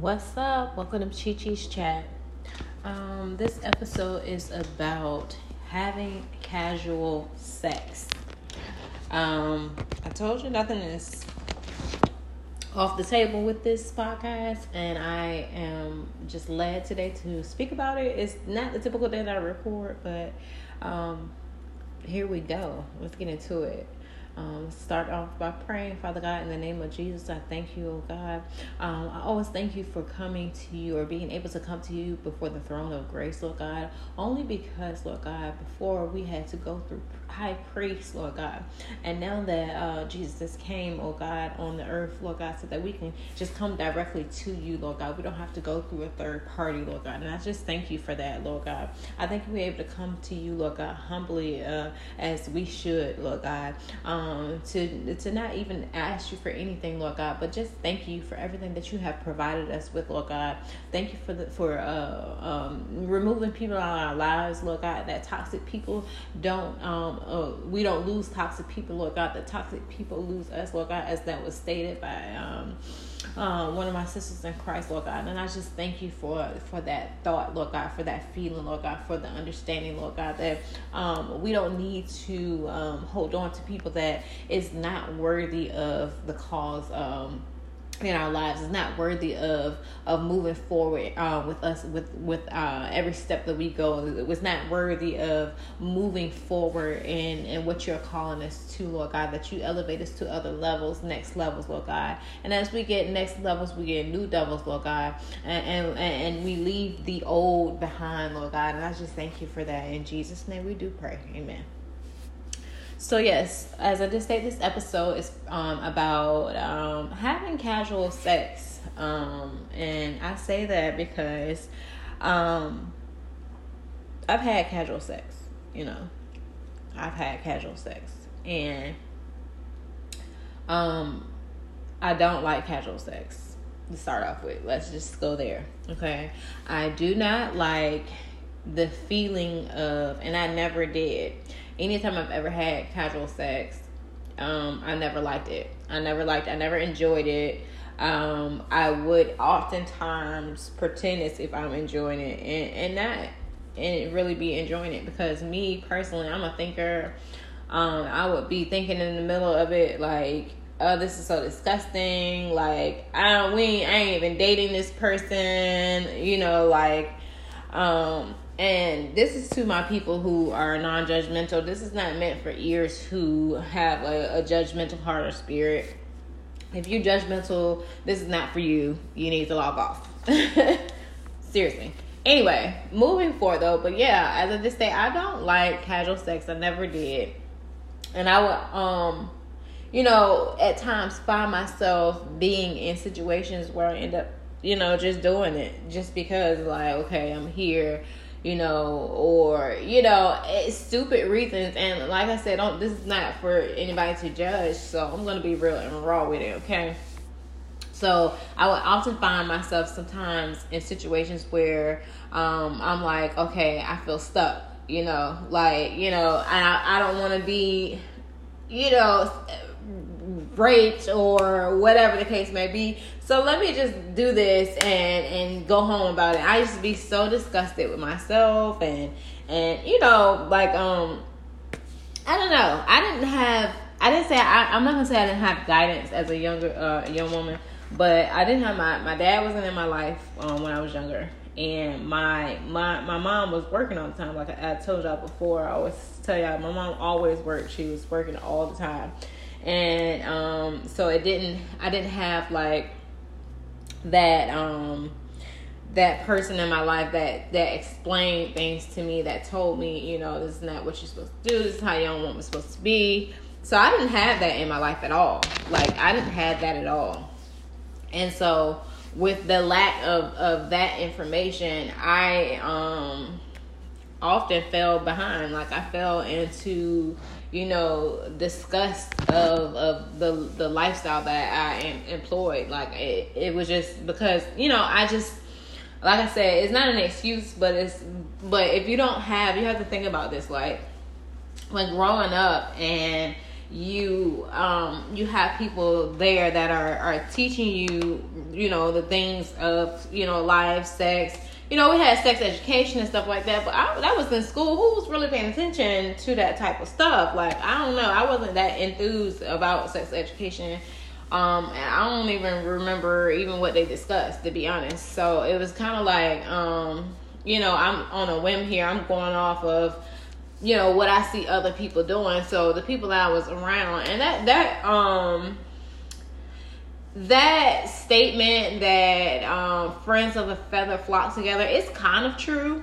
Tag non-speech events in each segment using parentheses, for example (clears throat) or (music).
What's up? Welcome to Chi Chi's Chat. Um, this episode is about having casual sex. Um, I told you nothing is off the table with this podcast, and I am just led today to speak about it. It's not the typical day that I record, but um, here we go. Let's get into it. Um, start off by praying, Father God, in the name of Jesus. I thank you, oh God. Um, I always thank you for coming to you or being able to come to you before the throne of grace, Lord God. Only because, Lord God, before we had to go through high priest, Lord God, and now that uh, Jesus came, oh God, on the earth, Lord God, so that we can just come directly to you, Lord God. We don't have to go through a third party, Lord God. And I just thank you for that, Lord God. I thank you we're able to come to you, Lord God, humbly uh, as we should, Lord God. Um, to to not even ask you for anything, Lord God, but just thank you for everything that you have provided us with, Lord God. Thank you for the for uh, um, removing people out of our lives, Lord God. That toxic people don't um, uh, we don't lose toxic people, Lord God. The toxic people lose us, Lord God, as that was stated by. Um, um, one of my sisters in Christ, Lord God. And I just thank you for for that thought, Lord God, for that feeling, Lord God, for the understanding, Lord God, that um, we don't need to um, hold on to people that is not worthy of the cause. Um, in our lives is not worthy of of moving forward uh, with us with with uh, every step that we go. It was not worthy of moving forward in in what you're calling us to, Lord God. That you elevate us to other levels, next levels, Lord God. And as we get next levels, we get new levels, Lord God, and and and we leave the old behind, Lord God. And I just thank you for that. In Jesus' name, we do pray. Amen. So yes, as I just stated, this episode is um, about um, having casual sex, um, and I say that because um, I've had casual sex. You know, I've had casual sex, and um, I don't like casual sex. To start off with, let's just go there. Okay, I do not like the feeling of, and I never did anytime I've ever had casual sex, um, I never liked it. I never liked. I never enjoyed it. Um, I would oftentimes pretend as if I'm enjoying it and and not and really be enjoying it because me personally, I'm a thinker. Um, I would be thinking in the middle of it like, oh, this is so disgusting. Like, I we I ain't even dating this person. You know, like, um, and this is to my people who are non-judgmental. This is not meant for ears who have a, a judgmental heart or spirit. If you're judgmental this is not for you. You need to log off. (laughs) Seriously. Anyway moving forward though but yeah as of this day i don't like casual sex. I never did. And i would um you know at times find myself being in situations where i end up you know just doing it just because like okay i'm here you know, or you know, stupid reasons. And like I said, don't this is not for anybody to judge. So I'm gonna be real and raw with it, okay? So I would often find myself sometimes in situations where um, I'm like, okay, I feel stuck. You know, like you know, I I don't want to be, you know, raped or whatever the case may be. So let me just do this and and go home about it. I used to be so disgusted with myself and and you know like um I don't know. I didn't have I didn't say I, I'm not gonna say I didn't have guidance as a younger uh, young woman, but I didn't have my my dad wasn't in my life um, when I was younger, and my my my mom was working all the time. Like I, I told y'all before, I always tell y'all my mom always worked. She was working all the time, and um, so it didn't i didn't have like that um that person in my life that that explained things to me that told me you know this is not what you're supposed to do. This is how young woman's supposed to be. So i didn't have that in my life at all. Like i didn't have that at all. And so with the lack of of that information i um often fell behind. Like i fell into you know, disgust of of the the lifestyle that I am employed. Like it, it was just because you know I just like I said, it's not an excuse, but it's but if you don't have, you have to think about this. Like when growing up and you um you have people there that are are teaching you you know the things of you know life sex you know we had sex education and stuff like that but I, that was in school. Who was really paying attention to that type of stuff? Like i don't know. I wasn't that enthused about sex education. Um and i don't even remember even what they discussed to be honest. So it was kind of like um you know i'm on a whim here. I'm going off of you know what I see other people doing. So the people that I was around, and that that um that statement that um, friends of a feather flock together is kind of true,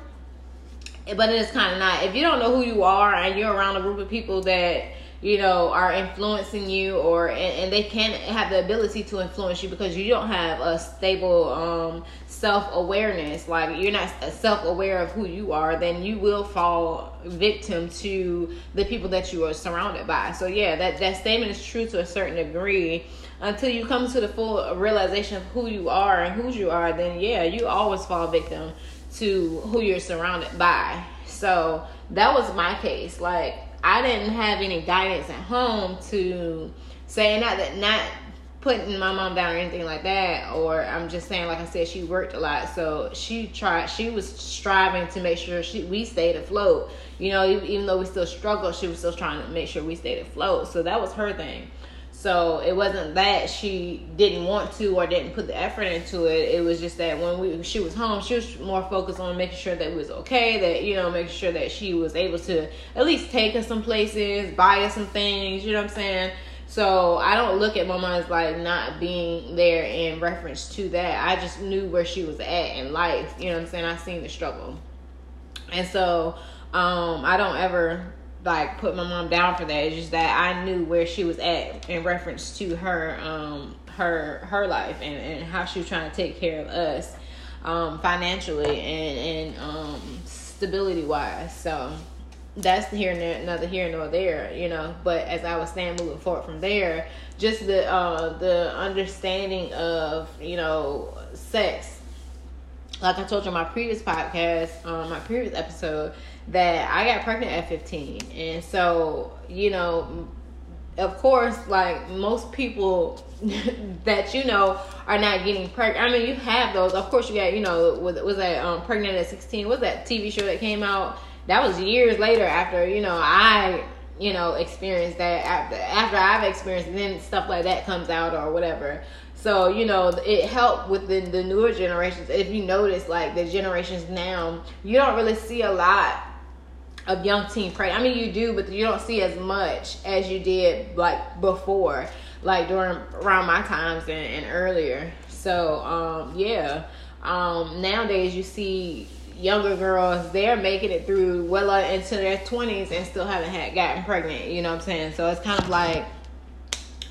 but it is kind of not. If you don't know who you are and you're around a group of people that you know are influencing you or and, and, they can have the ability to influence you because you don't have a stable um, self-awareness like you're not self-aware of who you are then you will fall victim to the people that you are surrounded by so yeah that that statement is true to a certain degree until you come to the full realization of who you are and whose you are then yeah you always fall victim to who you're surrounded by. So that was my case. Like I didn't have any guidance at home to say not that not putting my mom down or anything like that or i'm just saying like i said she worked a lot. So she tried she was striving to make sure she we stayed afloat. You know even, even though we still struggled she was still trying to make sure we stayed afloat. So that was her thing so it wasn't that she didn't want to or didn't put the effort into it. It was just that when we she was home, she was more focused on making sure that it was okay, that you know, making sure that she was able to at least take us some places, buy us some things. You know what I'm saying? So I don't look at as like not being there in reference to that. I just knew where she was at in life. You know what I'm saying? I seen the struggle, and so um, I don't ever like put my mom down for that. It's just that I knew where she was at in reference to her um her her life and, and how she was trying to take care of us um financially and and um stability wise. So that's here and another here nor there, you know. But as I was saying, moving forward from there, just the uh the understanding of you know sex. Like I told you in my previous podcast, um, my previous episode, that I got pregnant at 15. And so, you know, of course, like most people (laughs) that you know are not getting pregnant. I mean, you have those. Of course, you got, you know, was, was that um, pregnant at 16? Was that TV show that came out? That was years later after, you know, I, you know, experienced that. After, after I've experienced it, then stuff like that comes out or whatever. So, you know, it helped with the, the newer generations. If you notice, like the generations now, you don't really see a lot of young teen pregnant. I mean, you do, but you don't see as much as you did like before, like during around my times and, and earlier. So, um, yeah, um, nowadays you see younger girls they're making it through well into their 20s and still haven't had gotten pregnant you know what i'm saying so it's kind of like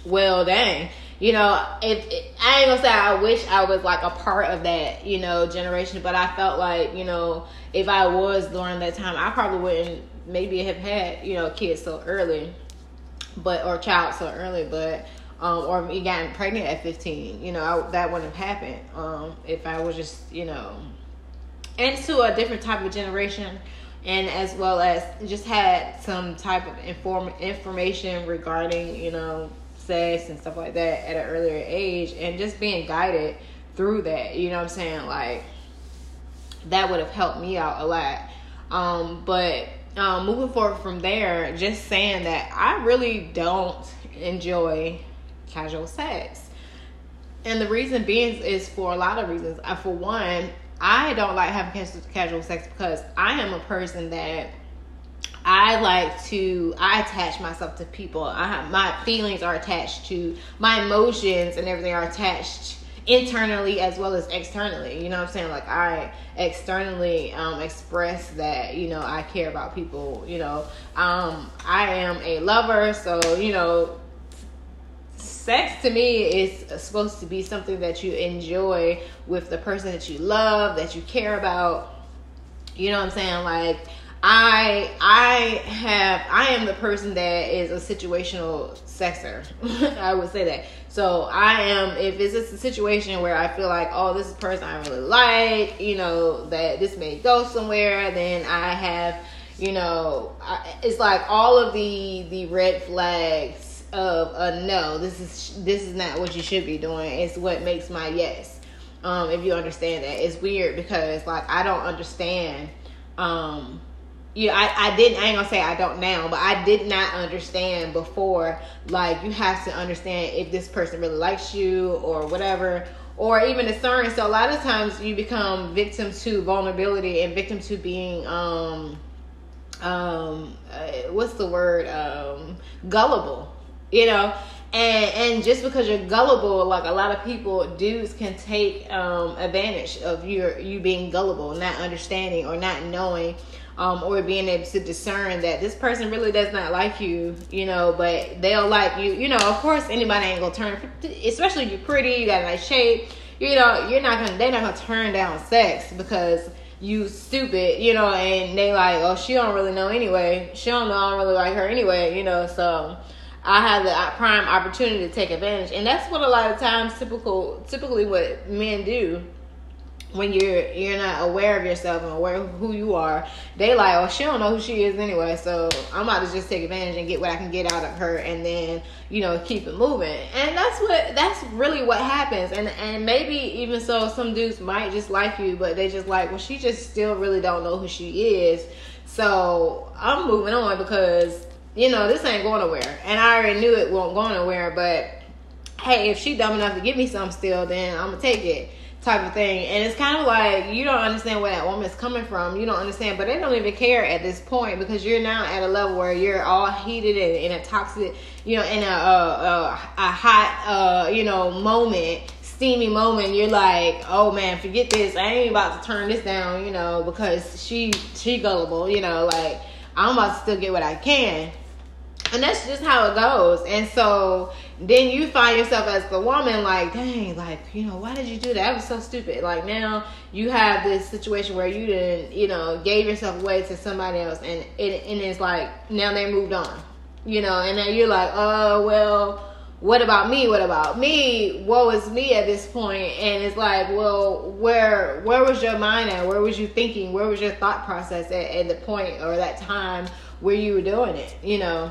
well dang you know, if I ain't gonna say I wish I was like a part of that, you know, generation, but I felt like, you know, if I was during that time, I probably wouldn't maybe have had, you know, kids so early, but or child so early, but um, or me getting pregnant at 15, you know, I, that wouldn't have happened um, if I was just, you know, into a different type of generation and as well as just had some type of inform information regarding, you know, sex and stuff like that at an earlier age and just being guided through that you know what i'm saying? Like that would have helped me out a lot. Um, but um, moving forward from there just saying that i really don't enjoy casual sex. And the reason being is for a lot of reasons. Uh, for one i don't like having casual sex because i am a person that I like to I attach myself to people. I have, my feelings are attached to my emotions and everything are attached internally as well as externally. You know what I'm saying? Like I externally um, express that you know I care about people. You know, um, I am a lover, so you know. Sex to me is supposed to be something that you enjoy with the person that you love, that you care about. You know what I'm saying? Like, I I have I am the person that is a situational sexer. (laughs) I would say that. So I am if it's just a situation where I feel like oh this is a person I really like, you know that this may go somewhere, then I have you know, I, it's like all of the the red flags of a no. This is this is not what you should be doing. It's what makes my yes. Um, if you understand that, it's weird because like I don't understand. Um, yeah, I, I didn't I ain't gonna say I don't now, but I did not understand before. Like you have to understand if this person really likes you or whatever, or even discern. So a lot of times you become victim to vulnerability and victim to being um um uh, what's the word um gullible you know and and just because you're gullible like a lot of people dudes can take um advantage of your you being gullible not understanding or not knowing um, or being able to discern that this person really does not like you, you know, but they'll like you, you know. Of course, anybody ain't gonna turn, especially if you're pretty, you got a nice shape, you know. You're not gonna, they're not gonna turn down sex because you stupid, you know, and they like, oh, she don't really know anyway. She don't know I don't really like her anyway, you know. So I have the prime opportunity to take advantage, and that's what a lot of times typical, typically what men do when you're you're not aware of yourself and aware of who you are, they like, oh, she don't know who she is anyway. So I'm about to just take advantage and get what I can get out of her, and then you know keep it moving. And that's what that's really what happens. And and maybe even so, some dudes might just like you, but they just like, well, she just still really don't know who she is. So I'm moving on because you know this ain't going nowhere, and I already knew it won't go nowhere. But hey, if she dumb enough to give me some still, then I'm gonna take it type of thing. And it's kind of like you don't understand where that woman's coming from. You don't understand, but they don't even care at this point because you're now at a level where you're all heated and in a toxic, you know, in a a, a hot, uh, you know, moment, steamy moment. You're like, oh man, forget this. I ain't about to turn this down, you know, because she she gullible, you know, like I'm about to still get what I can and that's just how it goes. And so then you find yourself as the woman, like, dang, like, you know, why did you do that? That was so stupid. Like now you have this situation where you didn't, you know, gave yourself away to somebody else, and it and it's like now they moved on, you know, and then you're like, oh well. What about me? What about me? Woe is me at this point? point, and it's like, well, where where was your mind at? Where was you thinking? Where was your thought process at, at the point or that time where you were doing it? You know,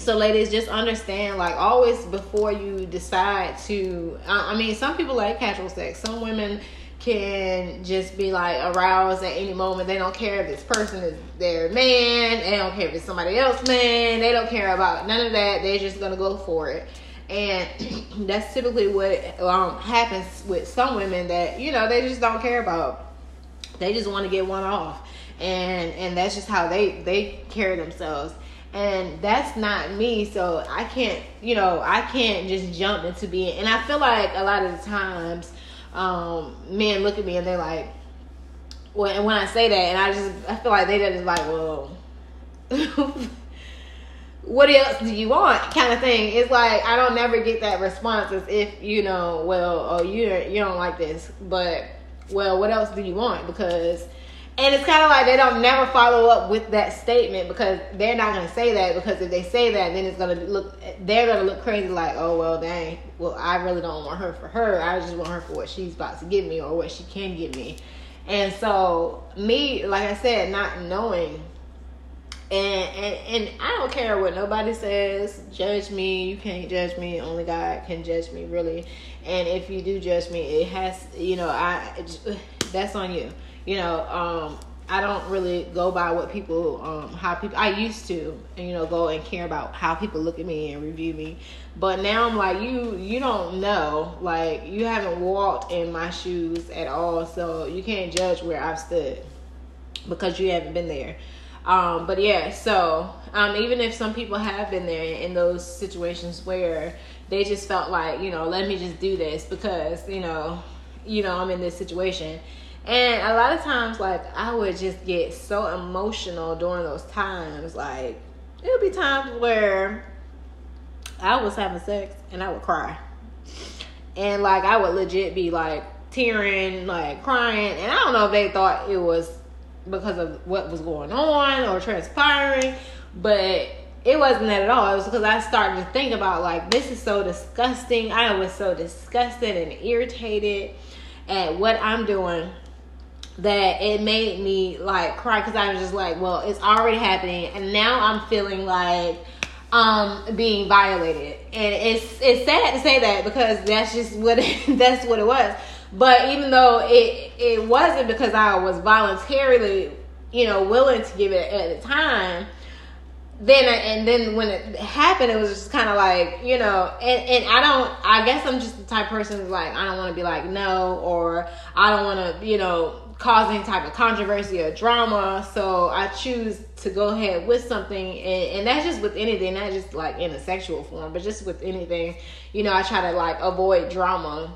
so, ladies, just understand, like, always before you decide to. I, I mean, some people like casual sex. Some women can just be like aroused at any moment. They don't care if this person is their man. They don't care if it's somebody else man. They don't care about none of that. They're just gonna go for it. And (clears throat) that's typically what um, happens with some women that you know they just don't care about. They just want to get one off, and and that's just how they they carry themselves and that's not me so i can't you know i can't just jump into being and i feel like a lot of the times um, men look at me and they're like well and when i say that and i just i feel like they're just like well (laughs) what else do you want kind of thing. It's like i don't never get that response as if you know well oh you you don't like this but well what else do you want? Because and it's kind of like they don't never follow up with that statement because they're not going to say that because if they say that, then it's going to look, they're going to look crazy like, oh, well, dang, well, I really don't want her for her. I just want her for what she's about to give me or what she can give me. And so, me, like I said, not knowing. And, and and I don't care what nobody says. Judge me. You can't judge me. Only God can judge me, really. And if you do judge me, it has, you know, I that's on you you know, um, I don't really go by what people, um, how people, I used to, you know, go and care about how people look at me and review me. But now I'm like, you, you don't know, like, you haven't walked in my shoes at all, so you can't judge where I've stood because you haven't been there. Um, but yeah, so um, even if some people have been there in those situations where they just felt like, you know, let me just do this because, you know, you know, I'm in this situation and a lot of times, like, I would just get so emotional during those times. Like, it would be times where I was having sex and I would cry. And, like, I would legit be, like, tearing, like, crying. And I don't know if they thought it was because of what was going on or transpiring, but it wasn't that at all. It was because I started to think about, like, this is so disgusting. I was so disgusted and irritated at what I'm doing that it made me like cry because I was just like, well, it's already happening, and now I'm feeling like um being violated, and it's it's sad to say that because that's just what it, (laughs) that's what it was. But even though it it wasn't because I was voluntarily, you know, willing to give it at the time, then and then when it happened, it was just kind of like you know, and and I don't. I guess I'm just the type person like I don't want to be like no, or I don't want to you know cause any type of controversy or drama. So I choose to go ahead with something, and, and that's just with anything, not just like in a sexual form, but just with anything. You know, I try to like avoid drama.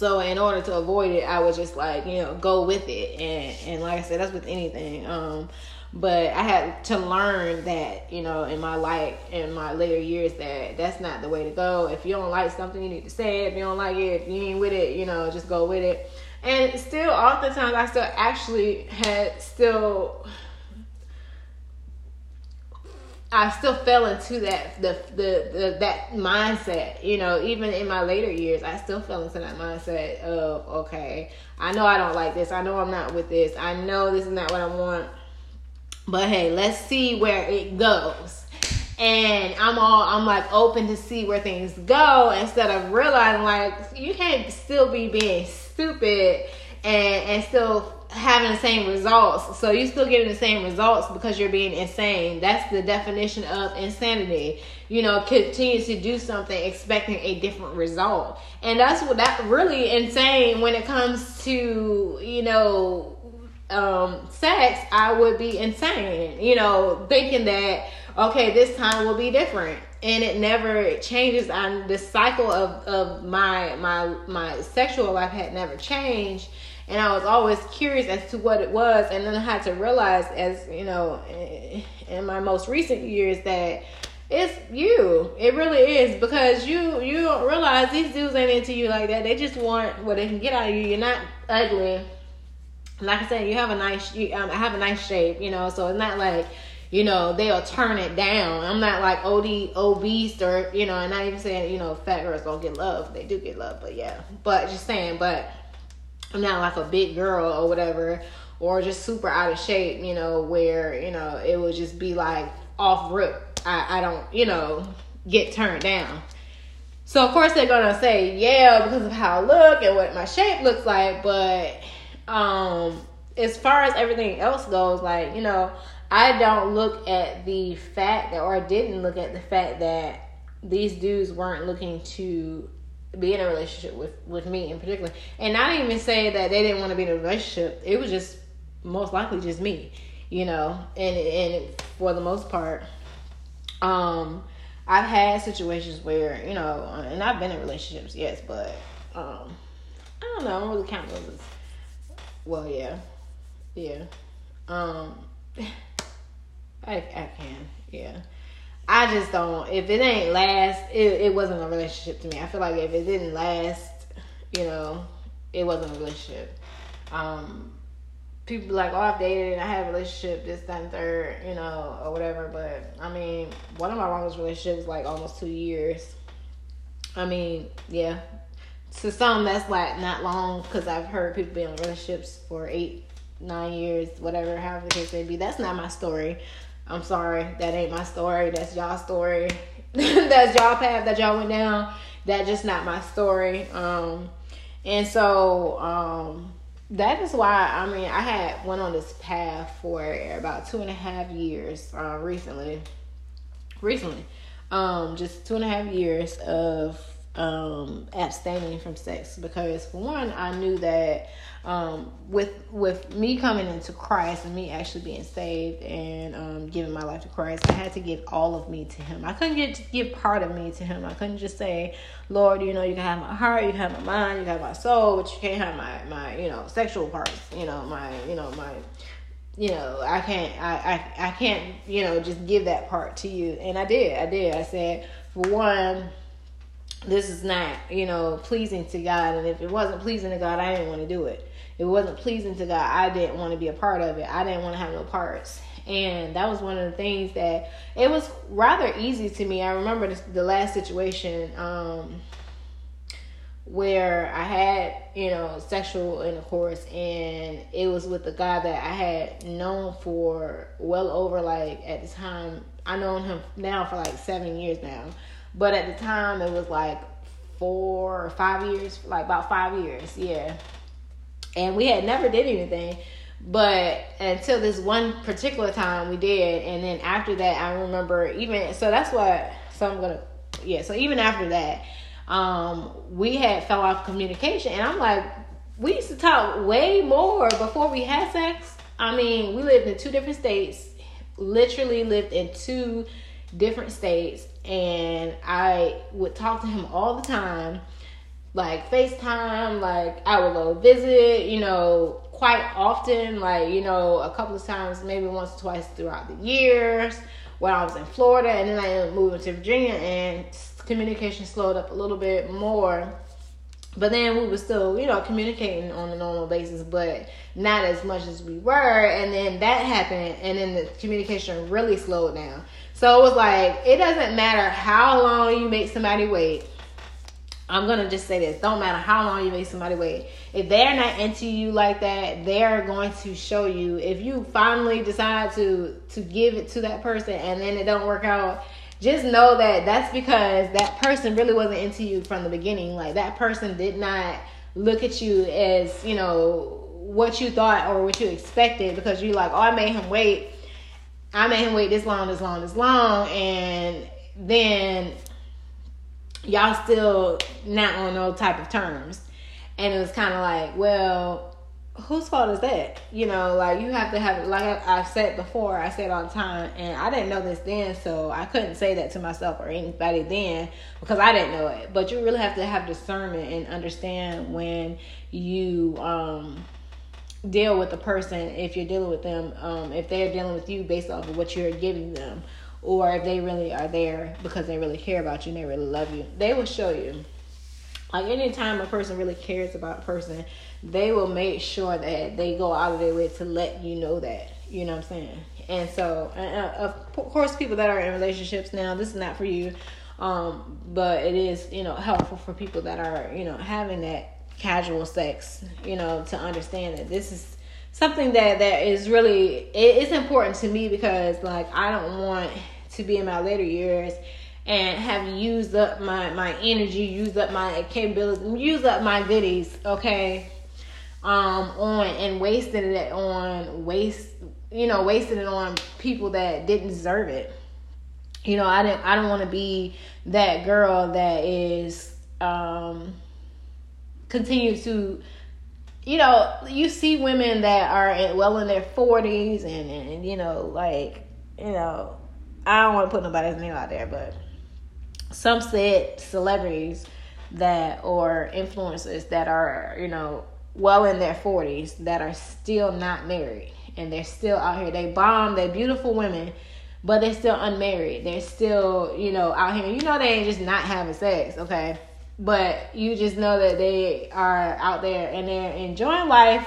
So in order to avoid it, I would just like you know go with it, and and like I said, that's with anything. Um, but I had to learn that you know in my life in my later years that that's not the way to go. If you don't like something, you need to say it. If you don't like it, if you ain't with it, you know, just go with it. And still, oftentimes, I still actually had still. I still fell into that the, the, the that mindset, you know. Even in my later years, I still fell into that mindset of okay, I know I don't like this. I know I'm not with this. I know this is not what I want but hey, let's see where it goes. And I'm all I'm like open to see where things go instead of realizing like you can't still be being stupid and and still having the same results. So you're still getting the same results because you're being insane. That's the definition of insanity. You know, continue to do something expecting a different result. And that's what that really insane when it comes to, you know, um, sex, I would be insane, you know, thinking that, okay, this time will be different. And it never changes. And the cycle of, of my, my, my sexual life had never changed. And I was always curious as to what it was. And then I had to realize as, you know, in my most recent years that it's you. It really is because you you don't realize these dudes ain't into you like that. They just want what they can get out of you. You're not ugly like I said, you have a nice, you, um, I have a nice shape, you know, so it's not like, you know, they'll turn it down. I'm not like OD, obese or, you know, and not even saying, you know, fat girls don't get love. They do get love, but yeah. But just saying, but I'm not like a big girl or whatever, or just super out of shape, you know, where, you know, it would just be like off rip. I, I don't, you know, get turned down. So of course they're gonna say, yeah, because of how I look and what my shape looks like, but um as far as everything else goes like you know i don't look at the fact that or i didn't look at the fact that these dudes weren't looking to be in a relationship with with me in particular and i didn't even say that they didn't want to be in a relationship it was just most likely just me you know and and for the most part um i've had situations where you know and i've been in relationships yes but um i don't know i don't really count those as well, yeah, yeah. Um, (laughs) I I can, yeah. I just don't. If it ain't last, it it wasn't a relationship to me. I feel like if it didn't last, you know, it wasn't a relationship. Um, people like, oh, I've dated and I had a relationship, this, that, and third, you know, or whatever. But I mean, one of my longest relationships like almost two years. I mean, yeah, to some that's like not long because I've heard people be in relationships for eight, nine years, whatever, however the case may be. That's not my story. I'm sorry, that ain't my story. That's y'all story. (laughs) that's y'all path that y'all went down. That's just not my story. Um, and so um, that is why I mean I had went on this path for about two and a half years uh, recently. Recently, um, just two and a half years of um, abstaining from sex because for one I knew that um, with with me coming into Christ and me actually being saved and um, giving my life to Christ I had to give all of me to him I couldn't get give part of me to him I couldn't just say Lord you know you can have my heart you can have my mind you can have my soul but you can't have my my you know sexual parts you know my you know my you know I can't I, I I can't you know just give that part to you and I did I did I said for one this is not, you know, pleasing to God. And if it wasn't pleasing to God, I didn't want to do it. It wasn't pleasing to God, I didn't want to be a part of it. I didn't want to have no parts. And that was one of the things that it was rather easy to me. I remember this, the last situation um, where I had, you know, sexual intercourse and it was with a guy that I had known for well over like at the time I known him now for like seven years now. But at the time it was like four or five years, like about five years, yeah. And we had never did anything. But until this one particular time we did, and then after that I remember even so that's what so I'm gonna yeah, so even after that, um, we had fell off communication, and I'm like, we used to talk way more before we had sex. I mean, we lived in two different states, literally lived in two different states, and I would talk to him all the time, like FaceTime, like I would go visit, you know, quite often, like, you know, a couple of times, maybe once or twice throughout the years when I was in Florida, and then I ended up moving to Virginia, and communication slowed up a little bit more. But then we were still, you know, communicating on a normal basis, but not as much as we were. And then that happened, and then the communication really slowed down. So it was like, it doesn't matter how long you make somebody wait I'm gonna just say this: don't matter how long you make somebody wait. If they're not into you like that, they're going to show you. If you finally decide to to give it to that person and then it don't work out, just know that that's because that person really wasn't into you from the beginning. Like that person did not look at you as you know what you thought or what you expected because you're like, oh, I made him wait. I made him wait this long, this long, this long, and then y'all still not on no type of terms. And it was kind of like, well, whose fault is that? You know, like you have to have, like I've said before, I said all the time, and I didn't know this then, so I couldn't say that to myself or anybody then because I didn't know it. But you really have to have discernment and understand when you um, deal with a person, if you're dealing with them, um, if they're dealing with you based off of what you're giving them or if they really are there because they really care about you and they really love you, they will show you. Like anytime a person really cares about a person, they will make sure that they go out of their way to let you know that. You know what I'm saying? And so, and uh, of course, people that are in relationships now, this is not for you, um, but it is, you know, helpful for people that are, you know, having that casual sex, you know, to understand that this is something that that is really it's important to me because like I don't want to be in my later years and have used up my my energy, used up my capabilities, used up my goodies, okay, um, on and wasted it on waste, you know, wasted it on people that didn't deserve it. You know, I didn't I don't want to be that girl that is um continue to you know, you see women that are well in their 40s and, and you know, like, you know, I don't want to put nobody's name out there, but some said celebrities that or influencers that are, you know, well in their 40s that are still not married and they're still out here. They bomb, they're beautiful women, but they're still unmarried. They're still, you know, out here. You know, they ain't just not having sex, okay? But you just know that they are out there and they're enjoying life,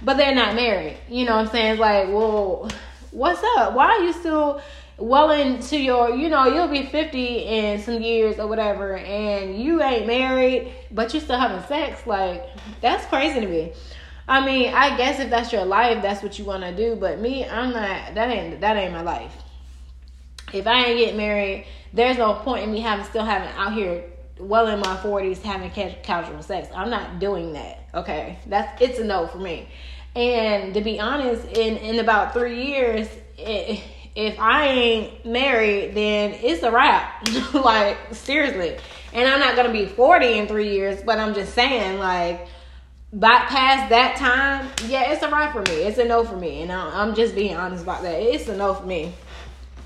but they're not married. You know what I'm saying? It's like, well, what's up? Why are you still well into your, you know, you'll be 50 in some years or whatever, and you ain't married, but you're still having sex? Like, that's crazy to me. I mean, I guess if that's your life, that's what you want to do. But me, I'm not. That ain't that ain't my life. If I ain't get married, there's no point in me having still having out here well in my 40s having casual sex. I'm not doing that. Okay. That's it's a no for me. And to be honest, in in about 3 years, it, if I ain't married, then it's a wrap. (laughs) like seriously. And I'm not going to be 40 in 3 years, but I'm just saying like by past that time, yeah, it's a wrap for me. It's a no for me. And I'm just being honest about that. It's a no for me.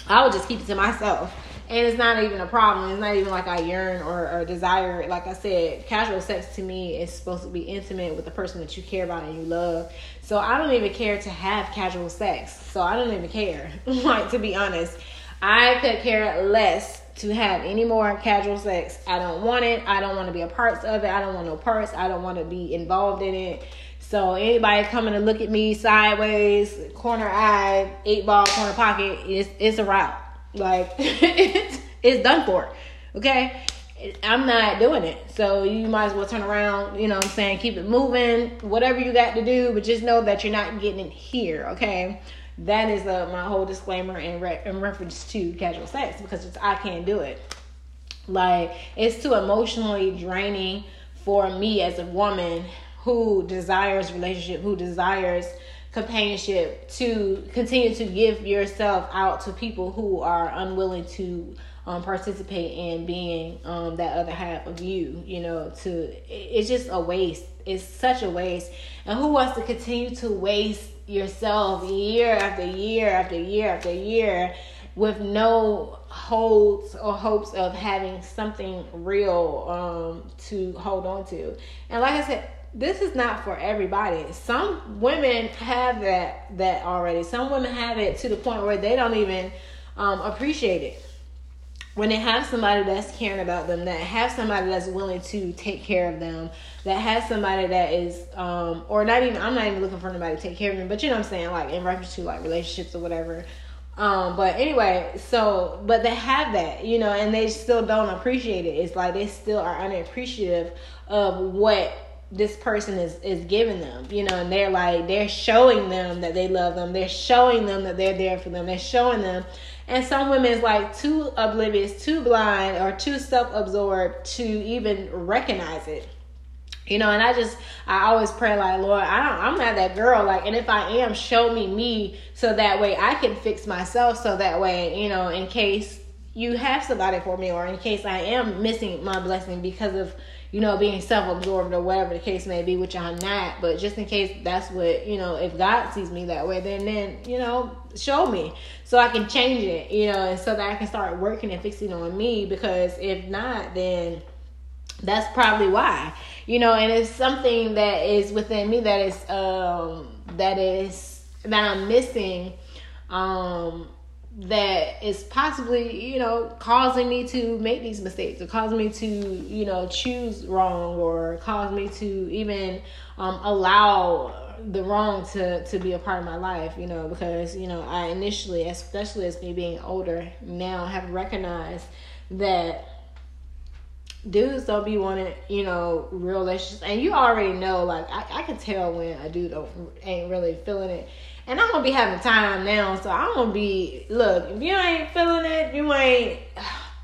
I would just keep it to myself and it's not even a problem. It's not even like I yearn or, or desire. Like I said, casual sex to me is supposed to be intimate with the person that you care about and you love. So I don't even care to have casual sex. So I don't even care. (laughs) like to be honest, I could care less to have any more casual sex. I don't want it. I don't want to be a part of it. I don't want no parts. I don't want to be involved in it. So anybody coming to look at me sideways, corner eye, eight ball, corner pocket, it's it's a route. Like (laughs) it's it's done for. Okay? I'm not doing it. So you might as well turn around, you know I'm saying? Keep it moving, whatever you got to do, but just know that you're not getting it here, okay? That is uh, my whole disclaimer in, re- in reference to casual sex because I can't do it. Like, it's too emotionally draining for me as a woman who desires relationship, who desires companionship to continue to give yourself out to people who are unwilling to um, participate in being um, that other half of you. You know, to it's just a waste. It's such a waste. And who wants to continue to waste yourself year after year after year after year with no hopes or hopes of having something real um, to hold on to? And like I said, this is not for everybody. Some women have that that already. Some women have it to the point where they don't even um, appreciate it when they have somebody that's caring about them, that have somebody that's willing to take care of them, that has somebody that is, um, or not even, I'm not even looking for anybody to take care of me, but you know what I'm saying, like in reference to like relationships or whatever. Um, but anyway, so, but they have that, you know, and they still don't appreciate it. It's like they still are unappreciative of what this person is is giving them you know and they're like they're showing them that they love them they're showing them that they're there for them they're showing them and some women is like too oblivious, too blind, or too self absorbed to even recognize it. You know, and I just I always pray like, Lord, I don't I'm not that girl. Like, and if I am, show me me so that way I can fix myself. So that way, you know, in case you have somebody for me, or in case I am missing my blessing because of you know, being self absorbed or whatever the case may be, which I'm not, but just in case that's what, you know, if God sees me that way, then then, you know, show me so I can change it, you know, and so that I can start working and fixing on me because if not, then that's probably why. You know, and it's something that is within me that is um that is that I'm missing um that is possibly you know causing me to make these mistakes or causing me to you know choose wrong or cause me to even um, allow the wrong to to be a part of my life you know because you know i initially especially as me being older now have recognized that dudes don't be wanting, you know, real relationships. And you already know, like, I, I can tell when a dude ain't really feeling it. And I'm gonna be having time now, so I'm gonna be look. If you ain't feeling it, you ain't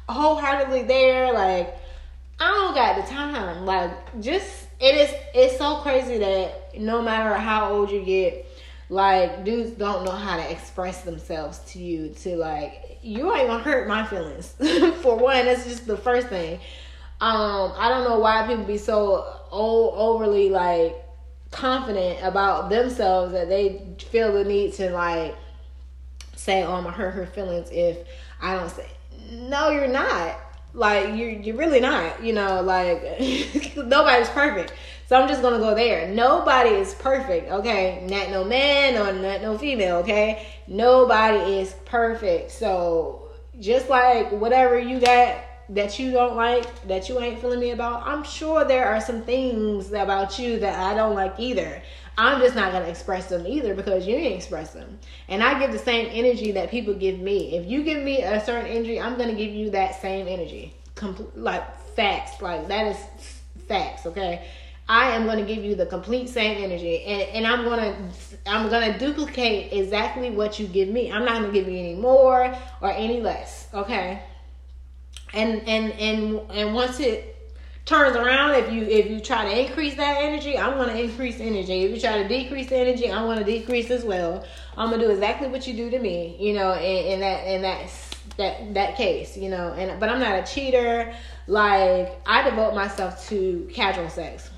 wholeheartedly there. Like I don't got the time. Like just it is. It's so crazy that no matter how old you get, like dudes don't know how to express themselves to you. To like you ain't gonna hurt my feelings. (laughs) For one, that's just the first thing. Um, I don't know why people be so old, overly like confident about themselves that they feel the need to like say, "Oh, I'm gonna hurt her feelings if I don't say." No, you're not. Like you're you're really not. You know, like (laughs) nobody's perfect. So I'm just gonna go there. Nobody is perfect. Okay, not no man or not no female. Okay, nobody is perfect. So just like whatever you got that you don't like, that you ain't feeling me about, I'm sure there are some things about you that I don't like either. I'm just not gonna express them either because you ain't express them. And I give the same energy that people give me. If you give me a certain energy, I'm gonna give you that same energy. Compl- like facts, like that is facts. Okay, I am gonna give you the complete same energy, and and I'm gonna I'm gonna duplicate exactly what you give me. I'm not gonna give you any more or any less. Okay and and and and once it turns around if you if you try to increase that energy i'm going to increase energy. If you try to decrease the energy i'm going to decrease as well. I'm going to do exactly what you do to me you know in, in that in that that that case you know. And but i'm not a cheater. Like i devote myself to casual sex.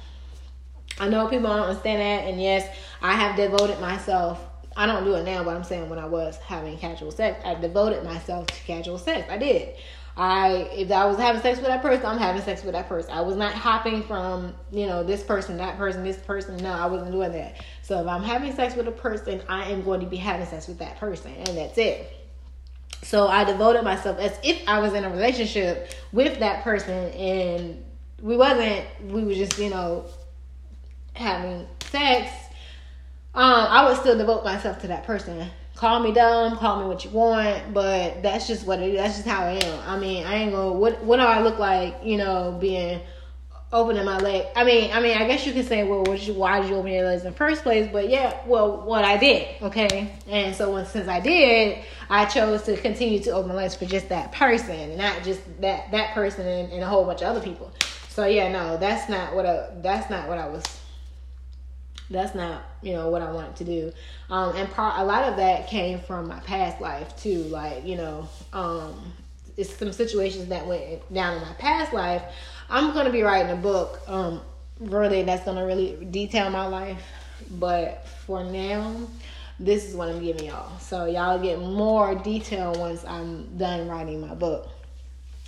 I know people don't understand that and yes i have devoted myself. I don't do it now, but I'm saying when I was having casual sex, I devoted myself to casual sex. I did. I if I was having sex with that person, I'm having sex with that person. I was not hopping from, you know, this person, that person, this person. No, I wasn't doing that. So if I'm having sex with a person, I am going to be having sex with that person and that's it. So I devoted myself as if I was in a relationship with that person and we wasn't we were just, you know, having sex. Um, I would still devote myself to that person call me dumb, call me what you want, but that's just what it is. That's just how I am. I mean, I ain't gonna. What what do I look like? You know, being opening my leg. I mean, I mean, I guess you could say, well, you, why did you open your legs in the first place? But yeah, well, what I did, okay. And so when, since I did, I chose to continue to open my legs for just that person, not just that that person and, and a whole bunch of other people. So yeah, no, that's not what I, that's not what I was. That's not you know what I wanted to do, um, and part a lot of that came from my past life too. Like you know, um, it's some situations that went down in my past life I'm gonna be writing a book, um, really that's gonna really detail my life. But for now, this is what I'm giving y'all. So y'all get more detail once I'm done writing my book.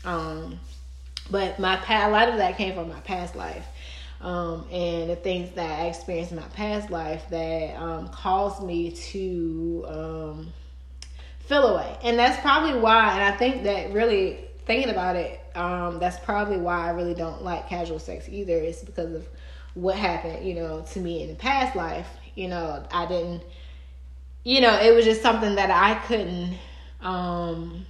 Um, but my past, a lot of that came from my past life. Um, and the things that I experienced in my past life that um, caused me to um, feel away. And that's probably why, and I think that really thinking about it, um, that's probably why I really don't like casual sex either. It's because of what happened, you know, to me in the past life. You know, I didn't, you know, it was just something that I couldn't, um,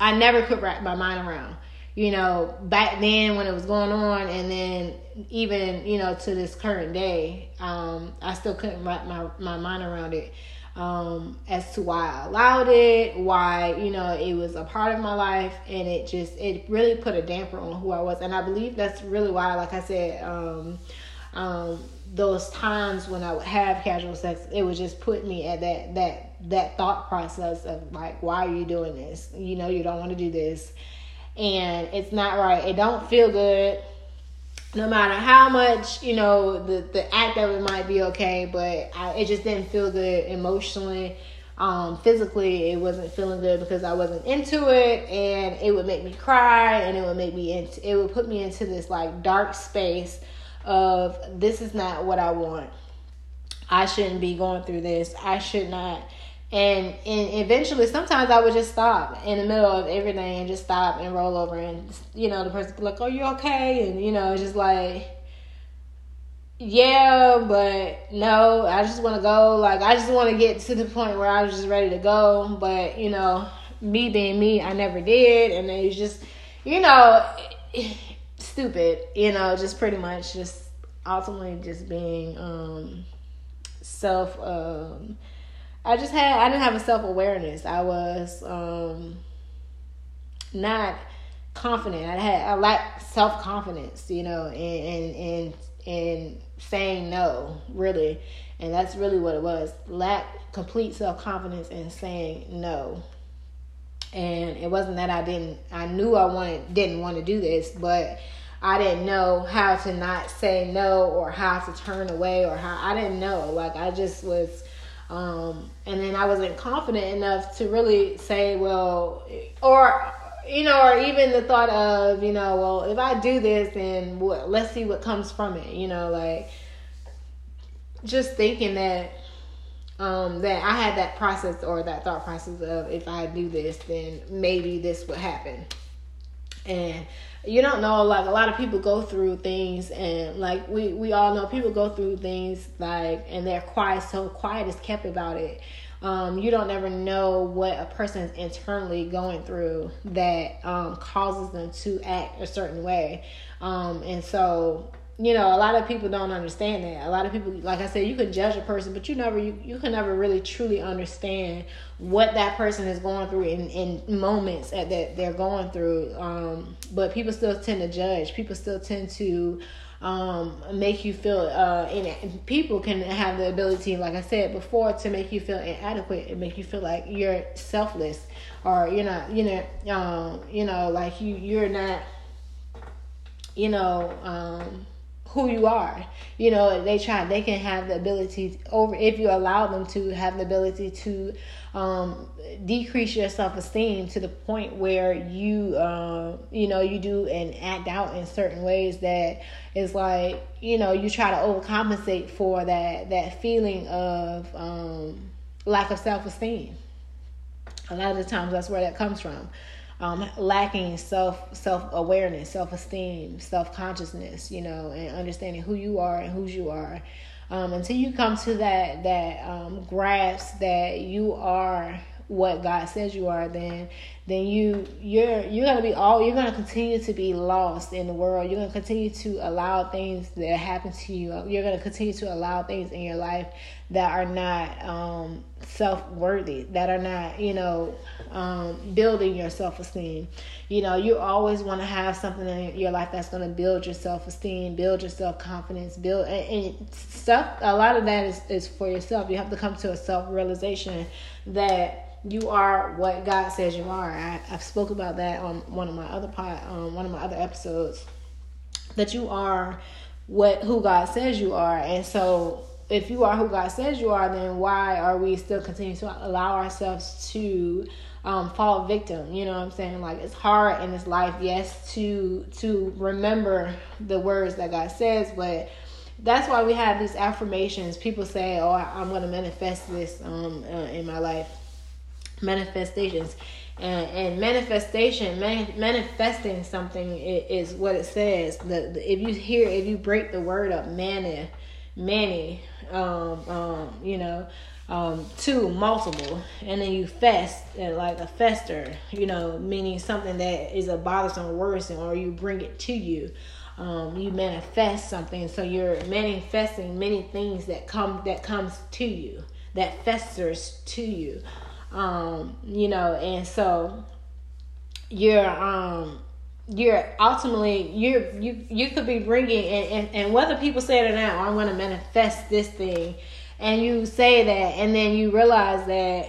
I never could wrap my mind around. You know, back then when it was going on, and then even you know to this current day, um, I still couldn't wrap my my mind around it um, as to why I allowed it, why you know it was a part of my life, and it just it really put a damper on who I was, and I believe that's really why, like I said, um, um, those times when I would have casual sex, it would just put me at that that that thought process of like, why are you doing this? You know, you don't want to do this, and it's not right. It don't feel good no matter how much you know the the act of it might be okay, but I, it just didn't feel good emotionally. Um, physically, it wasn't feeling good because I wasn't into it, and it would make me cry, and it would make me into it would put me into this like dark space of this is not what I want. I shouldn't be going through this. I should not and and eventually sometimes I would just stop in the middle of everything and just stop and roll over and you know the person be like, "Oh, you okay?" and you know just like yeah, but no, I just want to go. Like I just want to get to the point where I was just ready to go, but you know, me being me, I never did, and it was just you know stupid. You know, just pretty much just ultimately just being um self um I just had I didn't have a self awareness. I was um not confident. I had I lacked self confidence, you know, and and and and saying no, really. And that's really what it was. Lack complete self confidence and saying no. And it wasn't that I didn't I knew I wanted didn't want to do this, but I didn't know how to not say no or how to turn away or how I didn't know. Like I just was um, and then I wasn't confident enough to really say, well, or you know, or even the thought of, you know, well, if I do this, then what? Let's see what comes from it. You know, like just thinking that um, that I had that process or that thought process of if I do this, then maybe this would happen. And you don't know like a lot of people go through things and like we we all know people go through things like and they're quiet so quiet is kept about it. Um, you don't ever know what a person is internally going through that um, causes them to act a certain way. Um, and so you know, a lot of people don't understand that. A lot of people, like I said, you can judge a person, but you never, you, you can never really truly understand what that person is going through in, in moments that they're going through. Um, but people still tend to judge. People still tend to um, make you feel, uh, in, people can have the ability, like I said before, to make you feel inadequate and make you feel like you're selfless or you're not, you know, um, you know, like you, you're not, you know, um, who you are. You know, they try they can have the ability over if you allow them to have the ability to um, decrease your self esteem to the point where you uh, you know you do and act out in certain ways that is like you know you try to overcompensate for that that feeling of um, lack of self esteem. A lot of the times that's where that comes from um, lacking self self awareness, self esteem, self consciousness, you know, and understanding who you are and whose you are. Um, until you come to that that um, grasp that you are what God says you are, then then you you're you're gonna be all you're gonna continue to be lost in the world. You're gonna continue to allow things that happen to you. You're gonna continue to allow things in your life that are not um, self worthy, that are not you know um, building your self esteem. You know, you always want to have something in your life that's gonna build your self esteem, build your self confidence, build and, and stuff. A lot of that is is for yourself. You have to come to a self realization that you are what God says you are. I, have spoke about that on one of my other pod, um, one of my other episodes. That you are what who God says you are, and so if you are who God says you are, then why are we still continuing to allow ourselves to um, fall victim? You know what I'm saying? Like it's hard in this life, yes, to to remember the words that God says, but that's why we have these affirmations. People say, "Oh, I, am going to manifest this um, uh, in my life." Manifestations. And, and manifestation man, manifesting something is, is, what it says. The, the, if you hear if you break the word up many many um, um, you know um, two multiple and then you fest like a fester you know meaning something that is a bothersome worrisome or you bring it to you. Um, you manifest something. So you're manifesting many things that come that comes to you that festers to you um, you know, and so you're um you're ultimately you're you you could be bringing and, and, and whether people say it or not i'm going to manifest this thing. And you say that and then you realize that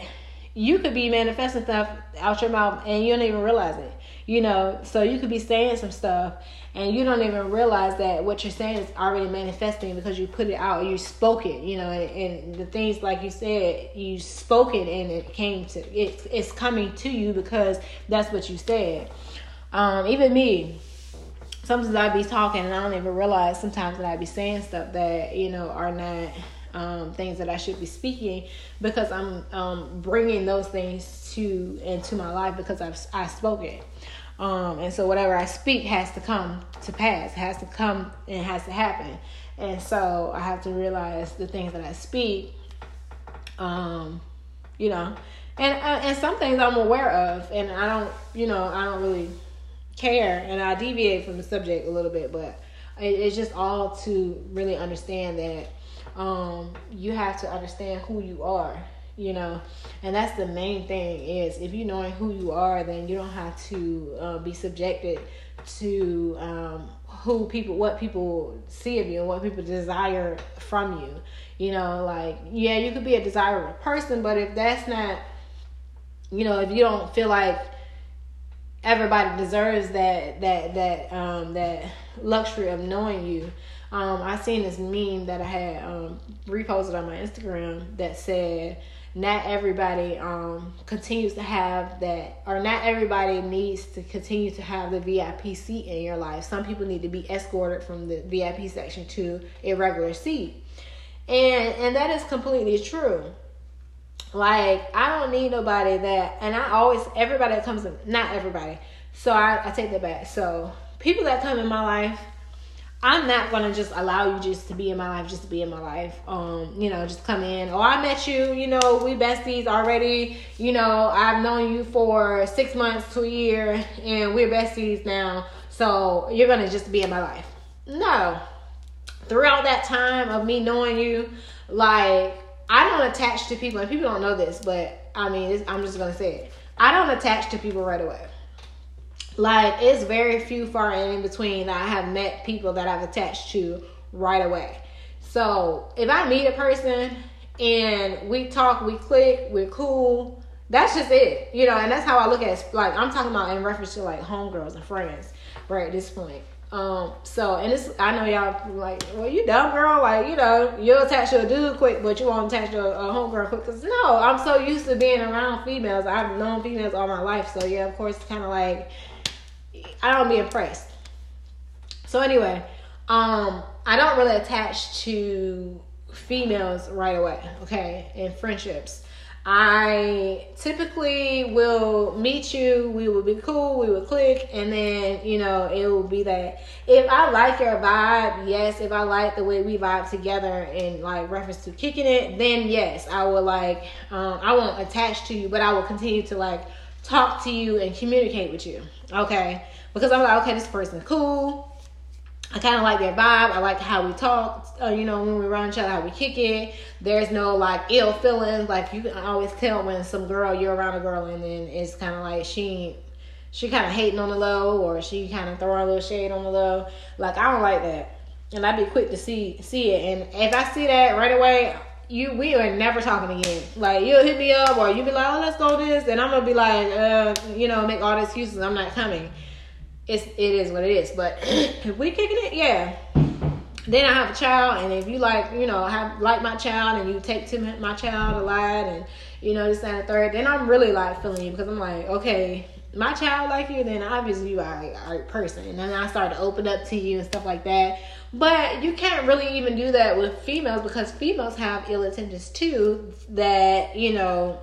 you could be manifesting stuff out your mouth and you don't even realize it you know so you could be saying some stuff and you don't even realize that what you're saying is already manifesting because you put it out you spoke it you know and, and the things like you said you spoke it and it came to it, it's coming to you because that's what you said um, even me sometimes i be talking and i don't even realize sometimes that i be saying stuff that you know are not um, things that I should be speaking because I'm um, bringing those things to into my life because I've I spoke it. Um, and so whatever I speak has to come to pass, has to come and has to happen. And so I have to realize the things that I speak, um, you know, and uh, and some things I'm aware of, and I don't, you know, I don't really care, and I deviate from the subject a little bit, but it's just all to really understand that um, you have to understand who you are you know? And that's the main thing is if you knowing who you are then you don't have to uh, be subjected to um, who people what people see of you and what people desire from you. You know like yeah you could be a desirable person but if that's not you know if you don't feel like everybody deserves that that that um that luxury of knowing you um i seen this meme that i had um reposted on my instagram that said not everybody um, continues to have that, or not everybody needs to continue to have the VIP seat in your life. Some people need to be escorted from the VIP section to a regular seat, and and that is completely true. Like I don't need nobody that, and I always everybody that comes in, not everybody. So I, I take that back. So people that come in my life I'm not gonna just allow you just to be in my life, just to be in my life. Um, you know, just come in. Oh, I met you. You know, we besties already. You know, I've known you for six months to a year, and we're besties now. So you're gonna just be in my life. No. Throughout that time of me knowing you, like I don't attach to people, and people don't know this, but I mean, I'm just gonna say it. I don't attach to people right away. Like it's very few far and in between that I have met people that I've attached to right away. So if I meet a person and we talk, we click, we're cool, that's just it. You know, and that's how I look at. Like I'm talking about in reference to like homegirls and friends, right at this point. Um, so and it's I know y'all like, well, you dumb girl, like you know, you'll attach to a dude quick, but you won't attach to a, a homegirl quick. Cause no, I'm so used to being around females. I've known females all my life, so yeah, of course, kind of like I don't be impressed. So anyway, um, I don't really attach to females right away, okay, in friendships. I typically will meet you, we will be cool, we will click, and then, you know, it will be that if I like your vibe, yes, if I like the way we vibe together in like reference to kicking it, then yes, I will like, um, I won't attach to you, but I will continue to like talk to you and communicate with you, okay? Because I'm like, okay, this person cool, I kind of like their vibe. I like how we talk. Uh, you know, when we run each other, how we kick it. There's no like ill feelings. Like you can always tell when some girl you're around a girl, and then it's kind of like she, she kind of hating on the low, or she kind of throwing a little shade on the low. Like I don't like that, and I'd be quick to see see it. And if I see that right away, you we are never talking again. Like you'll hit me up, or you'll be like, oh, let's go this, and I'm gonna be like, uh, you know, make all the excuses. I'm not coming it's it is what it is. But if (clears throat) we kicking it, yeah. Then I have a child, and if you like, you know, have like my child, and you take to my child a lot, and you know this and the third, then I'm really like feeling you because I'm like, okay, my child like you, then obviously you are a person, and then I start to open up to you and stuff like that. But you can't really even do that with females because females have ill intentions too that you know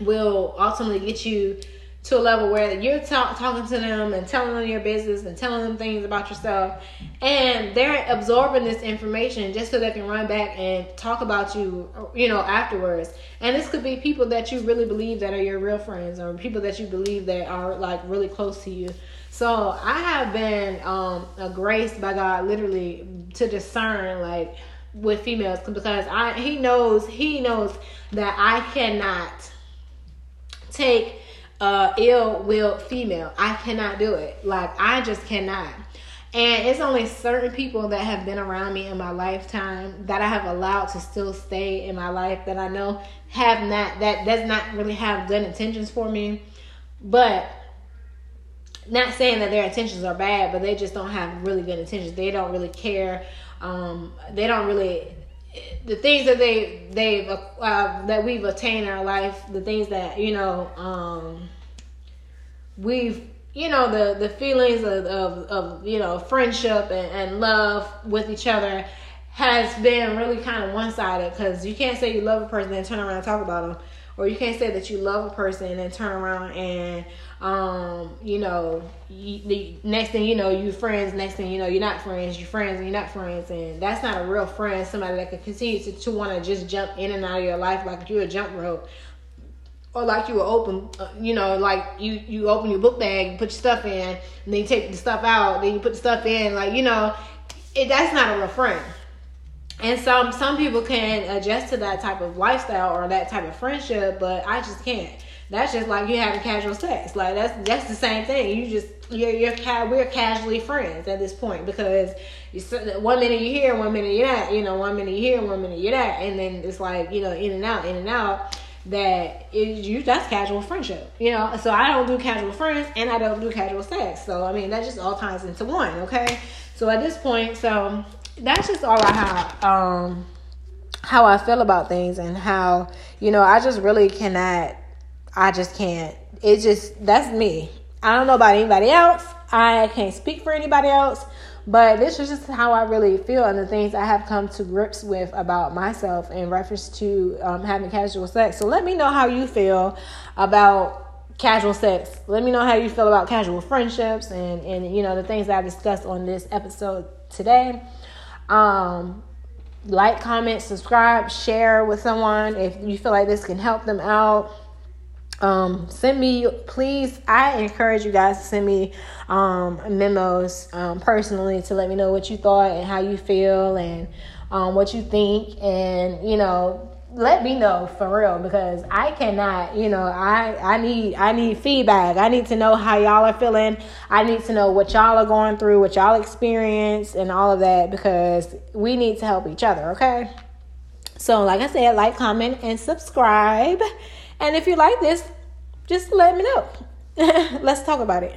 will ultimately get you to a level where you're talk, talking to them and telling them your business and telling them things about yourself. And they're absorbing this information just so they can run back and talk about you you know afterwards. And this could be people that you really believe that are your real friends or people that you believe that are like really close to you so i have been um graced by god literally to discern like with females because i he knows he knows that i cannot take uh, ill willed female. I cannot do it. Like, I just cannot. And it's only certain people that have been around me in my lifetime that I have allowed to still stay in my life that I know have not, that does not really have good intentions for me. But not saying that their intentions are bad, but they just don't have really good intentions. They don't really care. Um, they don't really the things that they they've uh, that we've attained in our life, the things that you know um, we've you know the the feelings of of, of you know friendship and, and love with each other has been really kind of one sided because you can't say you love a person and turn around and talk about them, or you can't say that you love a person and turn around and um, you know, you, the next thing you know, you friends. Next thing you know, you're not friends. You're friends and you're not friends, and that's not a real friend. Somebody that can continue to, to want to just jump in and out of your life like you're a jump rope, or like you were open. Uh, you know, like you you open your book bag, put your stuff in, and then you take the stuff out, then you put the stuff in. Like you know, it, that's not a real friend. And some some people can adjust to that type of lifestyle or that type of friendship, but I just can't. That's just like you having casual sex. Like that's that's the same thing. You just you're you're we're casually friends at this point because you one minute you're here, one minute you're not. You know, one minute you're here, one minute you're not, and then it's like you know in and out, in and out. That is you that's casual friendship. You know, so I don't do casual friends and I don't do casual sex. So I mean that just all ties into one. Okay, so at this point, so that's just all I have. Um, how I feel about things and how you know I just really cannot I just can't. It just that's me. I don't know about anybody else. I can't speak for anybody else, but this is just how I really feel and the things I have come to grips with about myself in reference to um, having casual sex. So let me know how you feel about casual sex. Let me know how you feel about casual friendships and and you know the things that I discussed on this episode today. Um, like, comment, subscribe, share with someone if you feel like this can help them out um, send me please i encourage you guys to send me um, memos um, personally to let me know what you thought and how you feel and um, what you think. And you know let me know for real because i cannot you know i i need i need feedback. I need to know how y'all are feeling. I need to know what y'all are going through what y'all experience and all of that because we need to help each other okay? So like i said like comment and subscribe and if you like this, just let me know. (laughs) Let's talk about it.